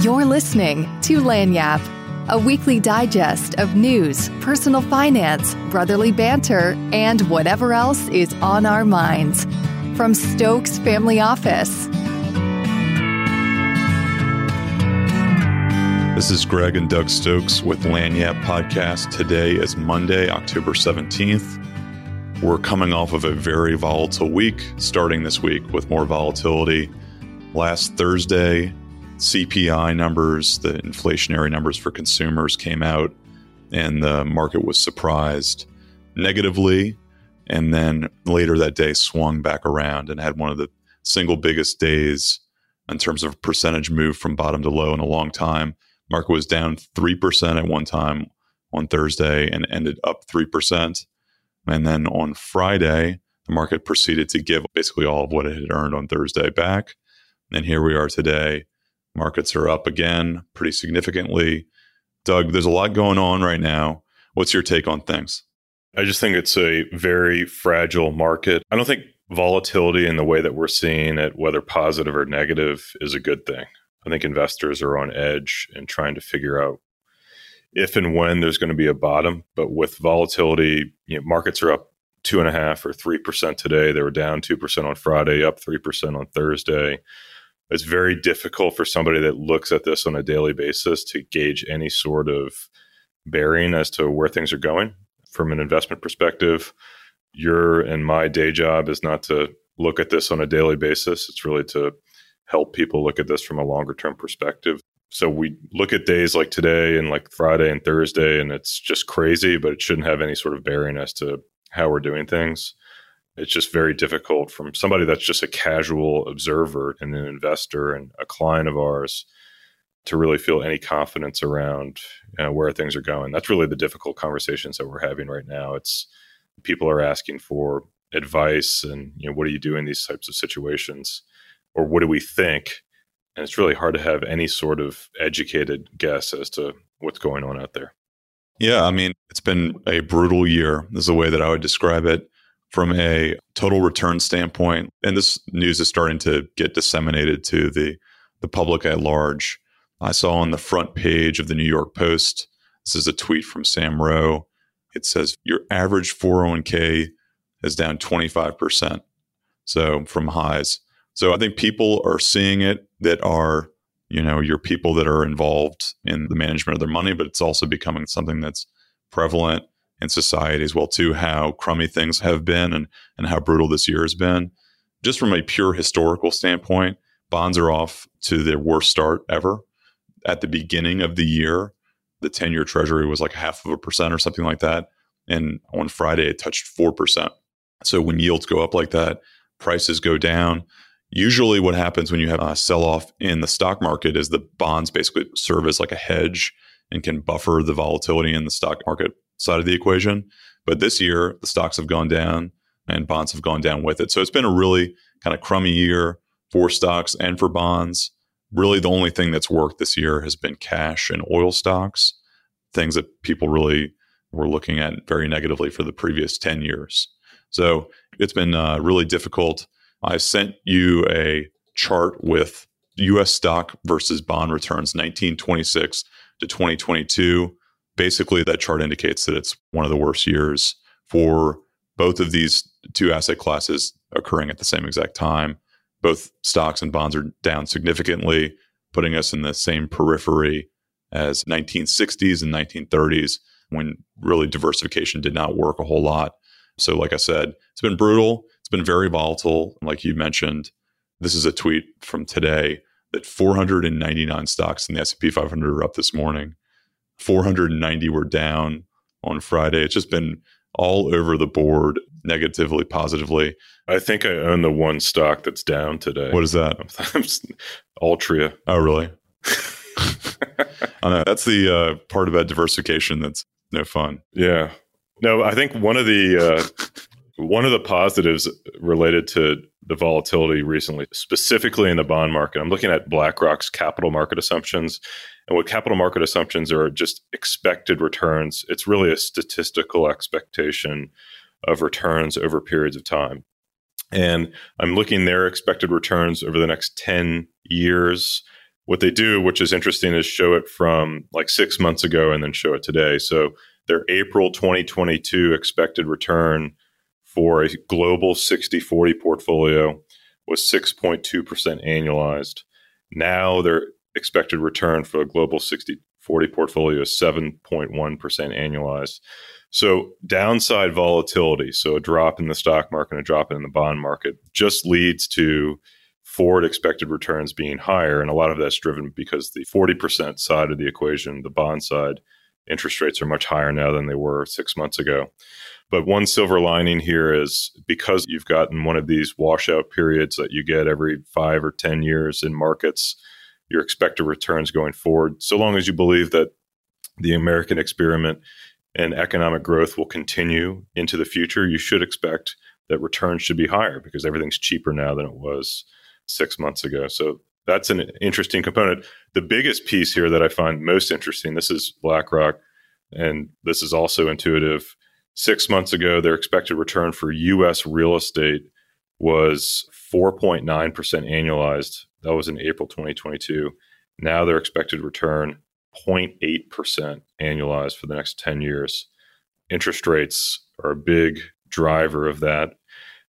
You're listening to Lagniappe, a weekly digest of news, personal finance, brotherly banter, and whatever else is on our minds. From Stokes Family Office. This is Greg and Doug Stokes with Lagniappe Podcast. Today is Monday, October 17th. We're coming off of a very volatile week, starting this week with more volatility. Last Thursday, CPI numbers, the inflationary numbers for consumers came out, and the market was surprised negatively. And then later that day swung back around and had one of the single biggest days in terms of percentage move from bottom to low in a long time. Market was down 3% at one time on Thursday and ended up 3%. And then on Friday, the market proceeded to give basically all of what it had earned on Thursday back. And here we are today. Markets are up again pretty significantly. Doug, there's a lot going on right now. What's your take on things? I just think it's a very fragile market. I don't think volatility in the way that we're seeing it, whether positive or negative, is a good thing. I think investors are on edge and trying to figure out if and when there's going to be a bottom. But with volatility, you know, markets are up two and a half or three percent today. They were down two percent on Friday, up three percent on Thursday. It's very difficult for somebody that looks at this on a daily basis to gauge any sort of bearing as to where things are going. From an investment perspective, your and my day job is not to look at this on a daily basis. It's really to help people look at this from a longer term perspective. So we look at days like today and like Friday and Thursday, and it's just crazy, but it shouldn't have any sort of bearing as to how we're doing things. It's just very difficult from somebody that's just a casual observer and an investor and a client of ours to really feel any confidence around you know, where things are going. That's really the difficult conversations that we're having right now. It's people are asking for advice and you know what do you do in these types of situations or what do we think and it's really hard to have any sort of educated guess as to what's going on out there. Yeah, I mean, it's been a brutal year. Is the way that I would describe it from a total return standpoint. And this news is starting to get disseminated to the, the public at large. I saw on the front page of the New York Post, this is a tweet from Sam Ro. It says, Your average 401k is down 25%. So from highs. So I think people are seeing it that are, you know, your people that are involved in the management of their money, but it's also becoming something that's prevalent in society as well too, how crummy things have been and, and how brutal this year has been. Just from a pure historical standpoint, bonds are off to their worst start ever. At the beginning of the year, the 10 year treasury was like half of a percent or something like that. And on Friday, it touched 4%. So when yields go up like that, prices go down. Usually, what happens when you have a sell off in the stock market is the bonds basically serve as like a hedge and can buffer the volatility in the stock market side of the equation. But this year, the stocks have gone down and bonds have gone down with it. So it's been a really kind of crummy year for stocks and for bonds. Really, the only thing that's worked this year has been cash and oil stocks, things that people really were looking at very negatively for the previous 10 years. So it's been uh, really difficult I sent you a chart with US stock versus bond returns 1926 to 2022. Basically, that chart indicates that it's one of the worst years for both of these two asset classes occurring at the same exact time. Both stocks and bonds are down significantly, putting us in the same periphery as 1960s and 1930s when really diversification did not work a whole lot. So, like I said, it's been brutal. It's been very volatile. Like you mentioned, this is a tweet from today that 499 stocks in the S&P 500 are up this morning. 490 were down on Friday. It's just been all over the board, negatively, positively. I think I own the one stock that's down today. What is that? Altria. Oh, really? I know. That's the uh, part about diversification that's no fun. Yeah. No, I think one of the uh, one of the positives related to the volatility recently, specifically in the bond market, I'm looking at BlackRock's capital market assumptions. And what capital market assumptions are just expected returns. It's really a statistical expectation of returns over periods of time. And I'm looking their expected returns over the next 10 years. what they do, which is interesting, is show it from like six months ago and then show it today. So their April 2022 expected return for a global 60 40 portfolio was 6.2% annualized. Now their expected return for a global 60 40 portfolio is 7.1% annualized. So downside volatility, so a drop in the stock market and a drop in the bond market just leads to forward expected returns being higher. And a lot of that's driven because the 40% side of the equation, the bond side, interest rates are much higher now than they were six months ago. But one silver lining here is because you've gotten one of these washout periods that you get every five or 10 years in markets, your expected returns going forward, so long as you believe that the American experiment and economic growth will continue into the future, you should expect that returns should be higher because everything's cheaper now than it was six months ago. So that's an interesting component. The biggest piece here that I find most interesting this is BlackRock, and this is also intuitive. Six months ago, their expected return for US real estate was 4.9% annualized. That was in April 2022. Now their expected return 0.8% annualized for the next 10 years. Interest rates are a big driver of that.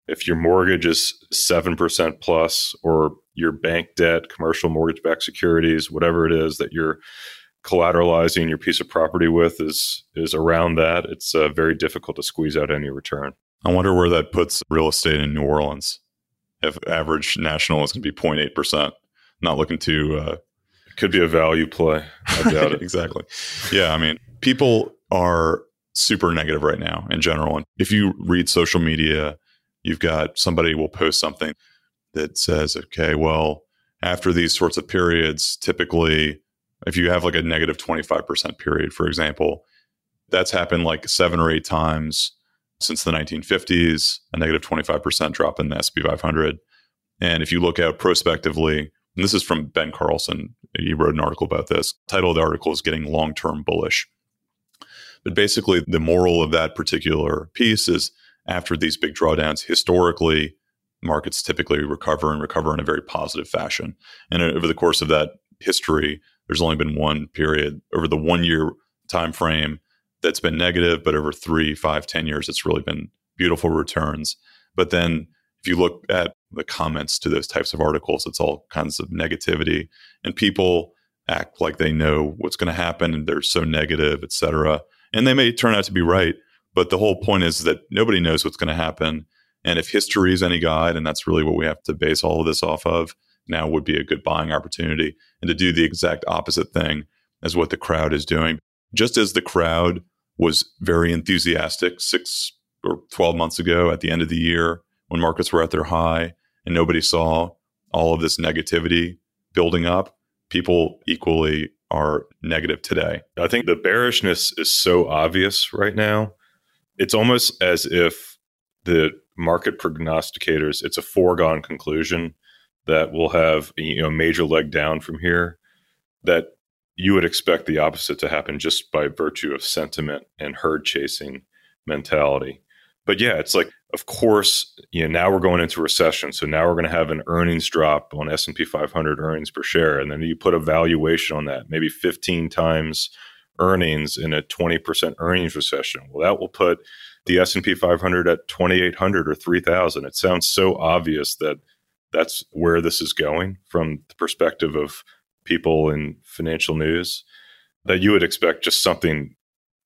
If your mortgage is 7% plus, or your bank debt, commercial mortgage backed securities, whatever it is that you're collateralizing your piece of property with is is around that, it's uh, very difficult to squeeze out any return. I wonder where that puts real estate in New Orleans. If average national is going to be 0.8%, not looking to. Uh, it could be a value play. I doubt it. exactly. Yeah. I mean, people are super negative right now in general. And if you read social media, you've got somebody will post something that says, okay, well, after these sorts of periods, typically, if you have like a negative 25% period, for example, that's happened like seven or eight times since the 1950s, a negative 25% drop in the SP 500. And if you look out prospectively, and this is from Ben Carlson, he wrote an article about this. Title of the article is Getting Long Term Bullish. But basically, the moral of that particular piece is after these big drawdowns, historically, markets typically recover and recover in a very positive fashion. And over the course of that history, there's only been one period over the one year time frame that's been negative, but over three, five, ten years, it's really been beautiful returns. But then if you look at the comments to those types of articles, it's all kinds of negativity. And people act like they know what's going to happen and they're so negative, et cetera. And they may turn out to be right. But the whole point is that nobody knows what's going to happen. And if history is any guide, and that's really what we have to base all of this off of, now would be a good buying opportunity. And to do the exact opposite thing as what the crowd is doing. Just as the crowd was very enthusiastic six or 12 months ago at the end of the year when markets were at their high and nobody saw all of this negativity building up, people equally are negative today. I think the bearishness is so obvious right now it's almost as if the market prognosticators, it's a foregone conclusion that we'll have you know, a major leg down from here, that you would expect the opposite to happen just by virtue of sentiment and herd chasing mentality. But yeah, it's like, of course, you know, now we're going into recession. So now we're going to have an earnings drop on S&P 500 earnings per share. And then you put a valuation on that, maybe 15 times earnings in a 20% earnings recession. Well, that will put the S&P 500 at 2800 or 3000. It sounds so obvious that that's where this is going from the perspective of people in financial news that you would expect just something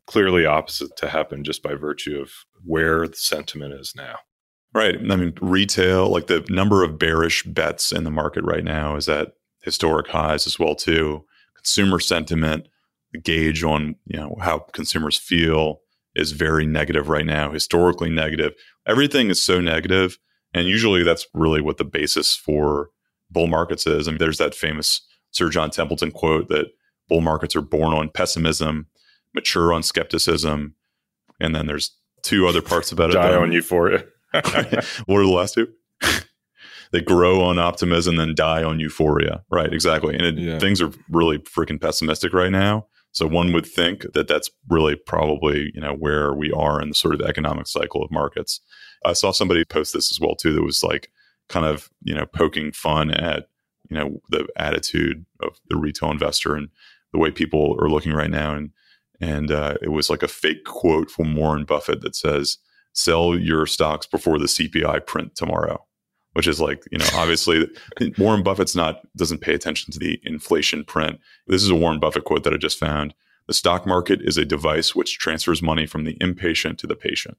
clearly opposite to happen just by virtue of where the sentiment is now. Right. I mean, retail, like the number of bearish bets in the market right now is at historic highs as well too. Consumer sentiment the gauge on you know how consumers feel is very negative right now, historically negative. Everything is so negative, and usually that's really what the basis for bull markets is. I mean, there's that famous Sir John Templeton quote that bull markets are born on pessimism, mature on skepticism, and then there's two other parts about it. Die on euphoria. what are the last two? they grow on optimism, then die on euphoria. Right, exactly. And it, yeah. things are really freaking pessimistic right now. So one would think that that's really probably you know where we are in the sort of economic cycle of markets. I saw somebody post this as well too. That was like kind of you know poking fun at you know the attitude of the retail investor and the way people are looking right now. And and uh, it was like a fake quote from Warren Buffett that says, "Sell your stocks before the CPI print tomorrow." Which is like, you know, obviously Warren Buffett's not doesn't pay attention to the inflation print. This is a Warren Buffett quote that I just found. The stock market is a device which transfers money from the impatient to the patient.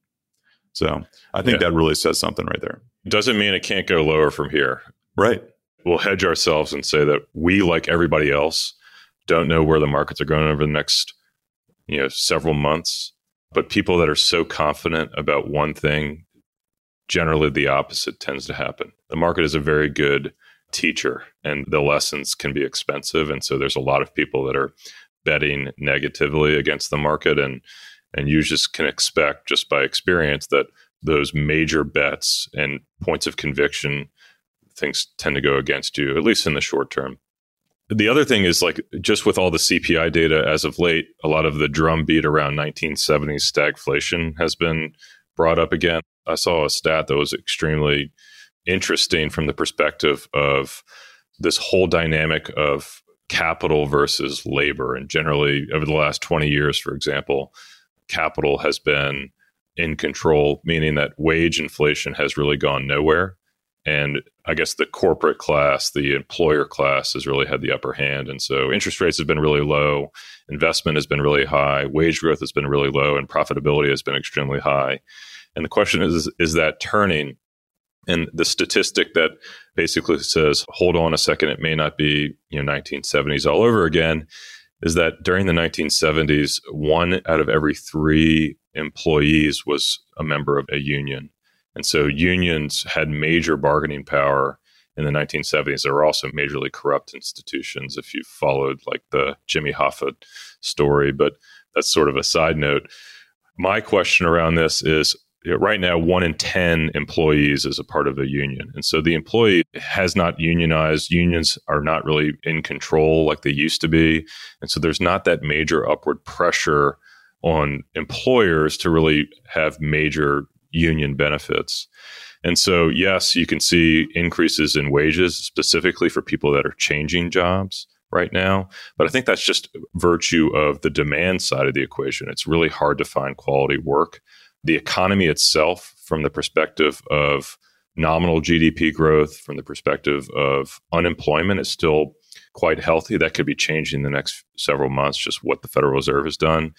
So I think yeah. that really says something right there. Doesn't mean it can't go lower from here. Right. We'll hedge ourselves and say that we, like everybody else, don't know where the markets are going over the next, you know, several months. But people that are so confident about one thing, generally the opposite tends to happen. The market is a very good teacher and the lessons can be expensive. And so there's a lot of people that are betting negatively against the market and and you just can expect just by experience that those major bets and points of conviction things tend to go against you at least in the short term the other thing is like just with all the cpi data as of late a lot of the drumbeat around 1970s stagflation has been brought up again i saw a stat that was extremely interesting from the perspective of this whole dynamic of capital versus labor and generally over the last 20 years for example capital has been in control, meaning that wage inflation has really gone nowhere. And I guess the corporate class, the employer class has really had the upper hand. And so interest rates have been really low, investment has been really high, wage growth has been really low, and profitability has been extremely high. And the question is, is that turning? And the statistic that basically says, hold on a second, it may not be, you know, 1970s all over again is that during the 1970s, one out of every three employees was a member of a union. And so unions had major bargaining power in the 1970s. They were also majorly corrupt institutions, if you followed like the Jimmy Hoffa story. But that's sort of a side note. My question around this is right now one in 10 employees is a part of a union and so the employee has not unionized unions are not really in control like they used to be and so there's not that major upward pressure on employers to really have major union benefits and so yes you can see increases in wages specifically for people that are changing jobs right now. But I think that's just virtue of the demand side of the equation. It's really hard to find quality work the economy itself from the perspective of nominal GDP growth, from the perspective of unemployment, is still quite healthy. That could be changing in the next several months, just what the Federal Reserve has done.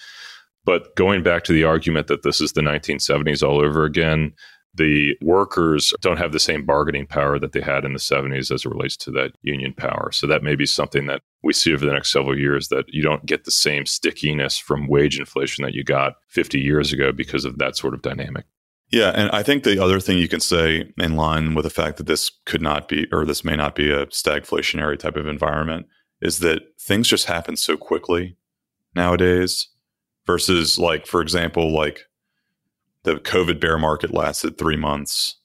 But going back to the argument that this is the 1970s all over again, the workers don't have the same bargaining power that they had in the 70s as it relates to that union power. So that may be something that we see over the next several years that you don't get the same stickiness from wage inflation that you got 50 years ago because of that sort of dynamic. Yeah, and I think the other thing you can say in line with the fact that this could not be or this may not be a stagflationary type of environment is that things just happen so quickly nowadays versus like for example like the COVID bear market lasted three months.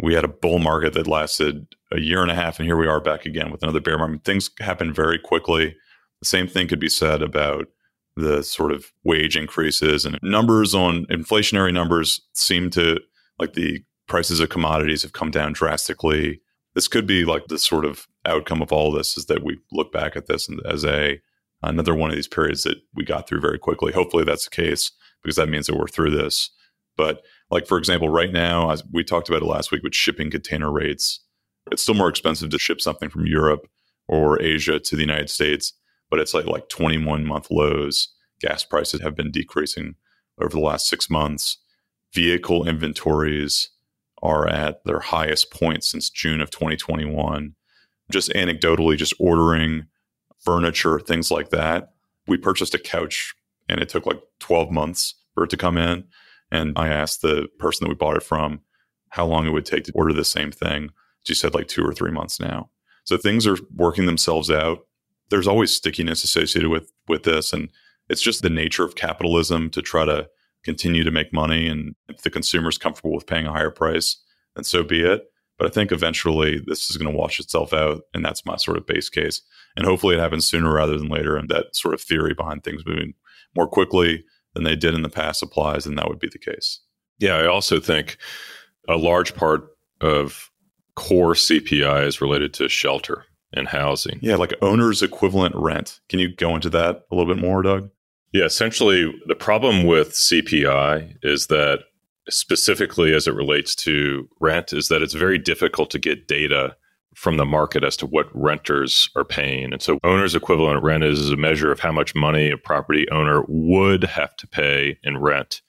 We had a bull market that lasted a year and a half, and here we are back again with another bear market. Things happen very quickly. The same thing could be said about the sort of wage increases and numbers on inflationary numbers seem to like the prices of commodities have come down drastically. This could be like the sort of outcome of all this is that we look back at this as a another one of these periods that we got through very quickly. Hopefully that's the case because that means that we're through this. But like for example, right now, as we talked about it last week with shipping container rates, it's still more expensive to ship something from Europe or Asia to the United States, but it's like like 21 month lows. Gas prices have been decreasing over the last six months. Vehicle inventories are at their highest point since June of 2021. Just anecdotally, just ordering furniture, things like that. We purchased a couch and it took like 12 months for it to come in. And I asked the person that we bought it from how long it would take to order the same thing. She said like two or three months now. So things are working themselves out. There's always stickiness associated with with this, and it's just the nature of capitalism to try to continue to make money. And if the consumer's comfortable with paying a higher price, then so be it. But I think eventually this is going to wash itself out, and that's my sort of base case. And hopefully it happens sooner rather than later. And that sort of theory behind things moving more quickly than they did in the past applies, and that would be the case. Yeah, I also think a large part of core CPI is related to shelter. and housing. Yeah, like owner's equivalent rent. Can you go into that a little bit more, Doug? Yeah, essentially, the problem with CPI is that, specifically as it relates to rent, is that it's very difficult to get data from the market as to what renters are paying. And so, owner's equivalent rent is a measure of how much money a property owner would have to pay in rent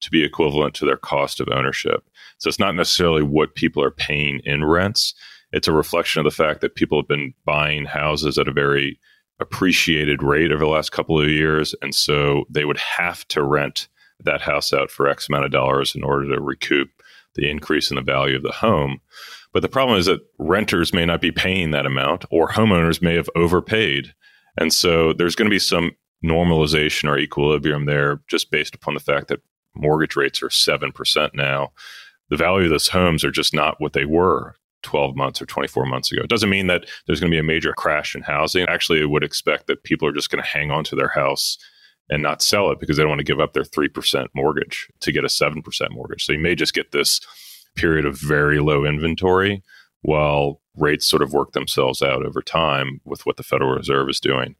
to be equivalent to their cost of ownership. So, it's not necessarily what people are paying in rents, it's a reflection of the fact that people have been buying houses at a very appreciated rate over the last couple of years. And so, they would have to rent that house out for X amount of dollars in order to recoup the increase in the value of the home. But the problem is that renters may not be paying that amount, or homeowners may have overpaid. And so there's going to be some normalization or equilibrium there just based upon the fact that mortgage rates are 7% now. The value of those homes are just not what they were 12 months or 24 months ago. It doesn't mean that there's going to be a major crash in housing. Actually, I would expect that people are just going to hang on to their house and not sell it because they don't want to give up their 3% mortgage to get a 7% mortgage. So you may just get this period of very low inventory while rates sort of work themselves out over time with what the Federal Reserve is doing.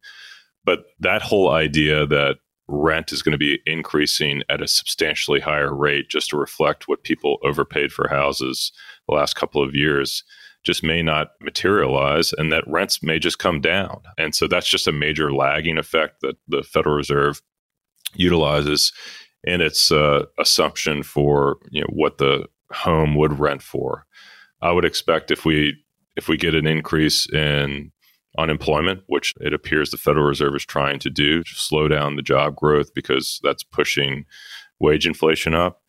But that whole idea that rent is going to be increasing at a substantially higher rate just to reflect what people overpaid for houses the last couple of years just may not materialize and that rents may just come down. And so that's just a major lagging effect that the Federal Reserve utilizes in its uh, assumption for you know what the home would rent for. I would expect if we if we get an increase in unemployment, which it appears the Federal Reserve is trying to do, to slow down the job growth because that's pushing wage inflation up,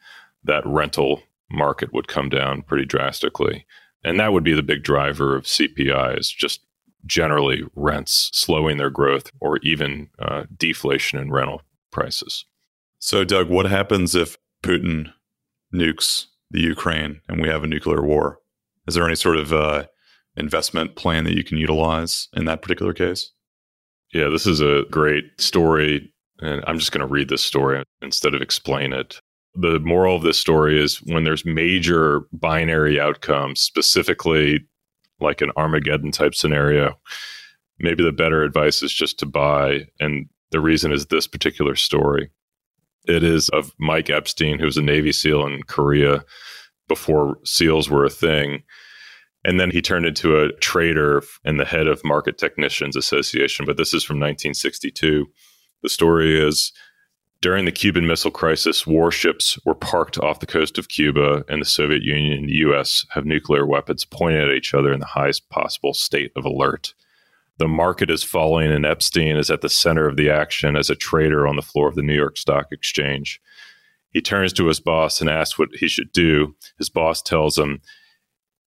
that rental market would come down pretty drastically. And that would be the big driver of CPI is just generally rents slowing their growth or even uh, deflation in rental prices. So, Doug, what happens if Putin nukes the Ukraine and we have a nuclear war. Is there any sort of uh, investment plan that you can utilize in that particular case? Yeah, this is a great story. And I'm just going to read this story instead of explain it. The moral of this story is when there's major binary outcomes, specifically like an Armageddon type scenario, maybe the better advice is just to buy. And the reason is this particular story. It is of Mike Epstein, who was a Navy SEAL in Korea before SEALs were a thing. And then he turned into a trader and the head of Market Technicians Association. But this is from 1962. The story is during the Cuban Missile Crisis, warships were parked off the coast of Cuba, and the Soviet Union and the US have nuclear weapons pointed at each other in the highest possible state of alert. The market is falling, and Epstein is at the center of the action as a trader on the floor of the New York Stock Exchange. He turns to his boss and asks what he should do. His boss tells him,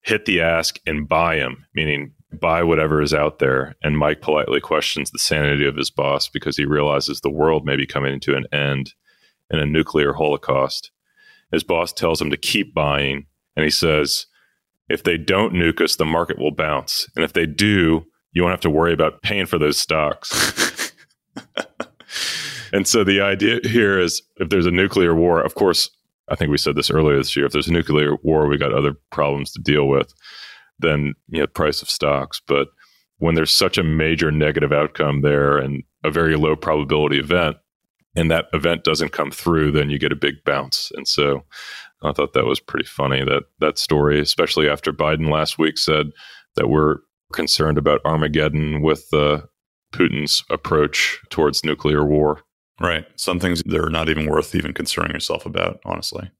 hit the ask and buy him, meaning buy whatever is out there. And Mike politely questions the sanity of his boss because he realizes the world may be coming to an end in a nuclear holocaust. His boss tells him to keep buying, and he says, if they don't nuke us, the market will bounce. And if they do, you won't have to worry about paying for those stocks. and so the idea here is if there's a nuclear war, of course, I think we said this earlier this year, if there's a nuclear war, we got other problems to deal with than you know, price of stocks. But when there's such a major negative outcome there and a very low probability event, and that event doesn't come through, then you get a big bounce. And so I thought that was pretty funny that that story, especially after Biden last week said that we're concerned about Armageddon with uh, Putin's approach towards nuclear war. Right. Some things they're not even worth even concerning yourself about, honestly.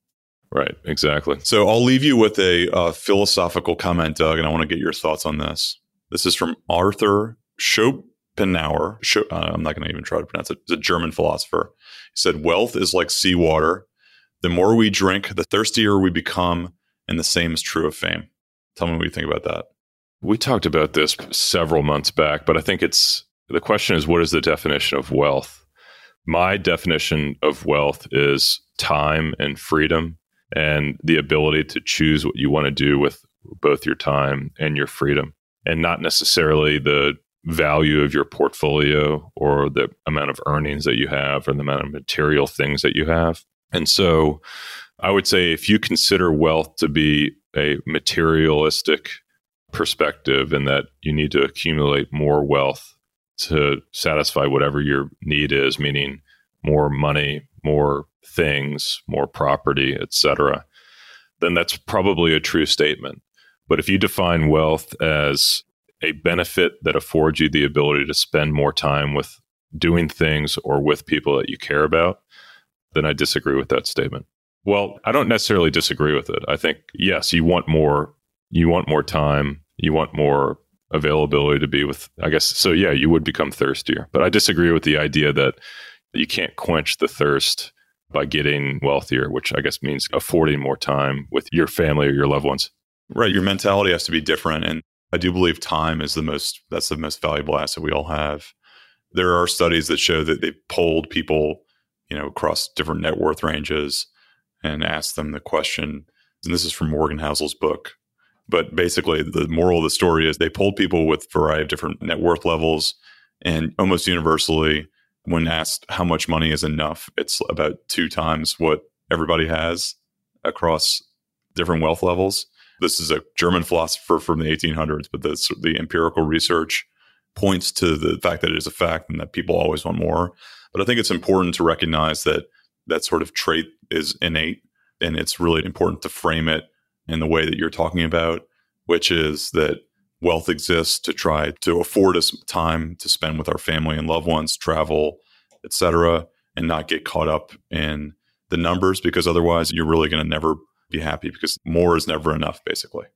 Right. Exactly. So I'll leave you with a uh, philosophical comment, Doug, and I want to get your thoughts on this. This is from Arthur Schopenhauer. uh, I'm not going to even try to pronounce it. He's a German philosopher. He said, Wealth is like seawater. The more we drink, the thirstier we become, and the same is true of fame. Tell me what you think about that. We talked about this several months back, but I think it's the question is what is the definition of wealth? My definition of wealth is time and freedom and the ability to choose what you want to do with both your time and your freedom, and not necessarily the value of your portfolio or the amount of earnings that you have or the amount of material things that you have. And so I would say if you consider wealth to be a materialistic perspective in that you need to accumulate more wealth to satisfy whatever your need is, meaning more money, more things, more property, etc., then that's probably a true statement. But if you define wealth as a benefit that affords you the ability to spend more time with doing things or with people that you care about, then I disagree with that statement. Well, I don't necessarily disagree with it. I think yes, you want more you want more time, you want more availability to be with I guess so yeah, you would become thirstier. But I disagree with the idea that you can't quench the thirst by getting wealthier, which I guess means affording more time with your family or your loved ones. Right, your mentality has to be different and I do believe time is the most that's the most valuable asset we all have. There are studies that show that they've polled people, you know, across different net worth ranges and asked them the question, and this is from Morgan Housel's book. But basically the moral of the story is they polled people with a variety of different net worth levels and almost universally when asked how much money is enough, it's about two times what everybody has across different wealth levels. This is a German philosopher from the 1800s, but the, the empirical research points to the fact that it is a fact and that people always want more. But I think it's important to recognize that that sort of trait is innate, and it's really important to frame it in the way that you're talking about, which is that wealth exists to try to afford us time to spend with our family and loved ones, travel, etc., and not get caught up in the numbers because otherwise you're really going to never be happy because more is never enough, basically.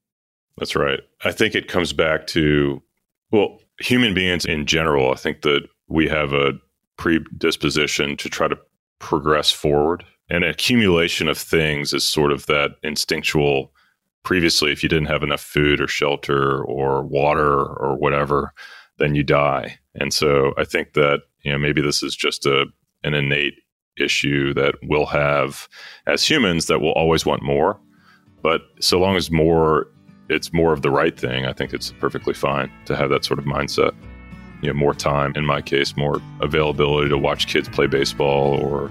That's right. I think it comes back to, well, human beings in general, I think that we have a predisposition to try to progress forward. And accumulation of things is sort of that instinctual. Previously, if you didn't have enough food or shelter or water or whatever, then you die. And so I think that, you know, maybe this is just a an innate issue that we'll have as humans that we'll always want more. But so long as more, it's more of the right thing, I think it's perfectly fine to have that sort of mindset. You know, more time, in my case, more availability to watch kids play baseball or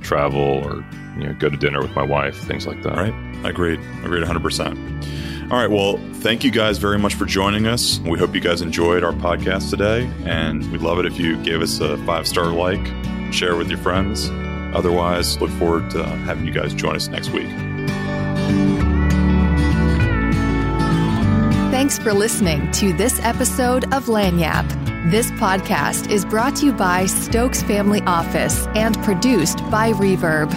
travel or, you know, go to dinner with my wife, things like that. Right. I agreed. Agreed 100%. All right. Well, thank you guys very much for joining us. We hope you guys enjoyed our podcast today. And we'd love it if you gave us a five star like share with your friends. Otherwise, look forward to having you guys join us next week. Thanks for listening to this episode of Lagniappe. This podcast is brought to you by Stokes Family Office and produced by Reverb.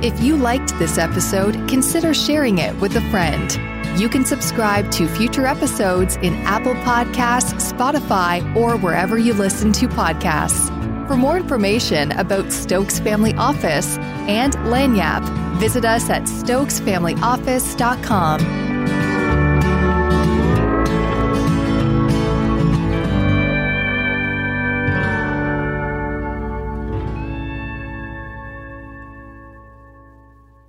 If you liked this episode, consider sharing it with a friend. You can subscribe to future episodes in Apple Podcasts, Spotify, or wherever you listen to podcasts. For more information about Stokes Family Office and Lagniappe, visit us at stokesfamilyoffice.com.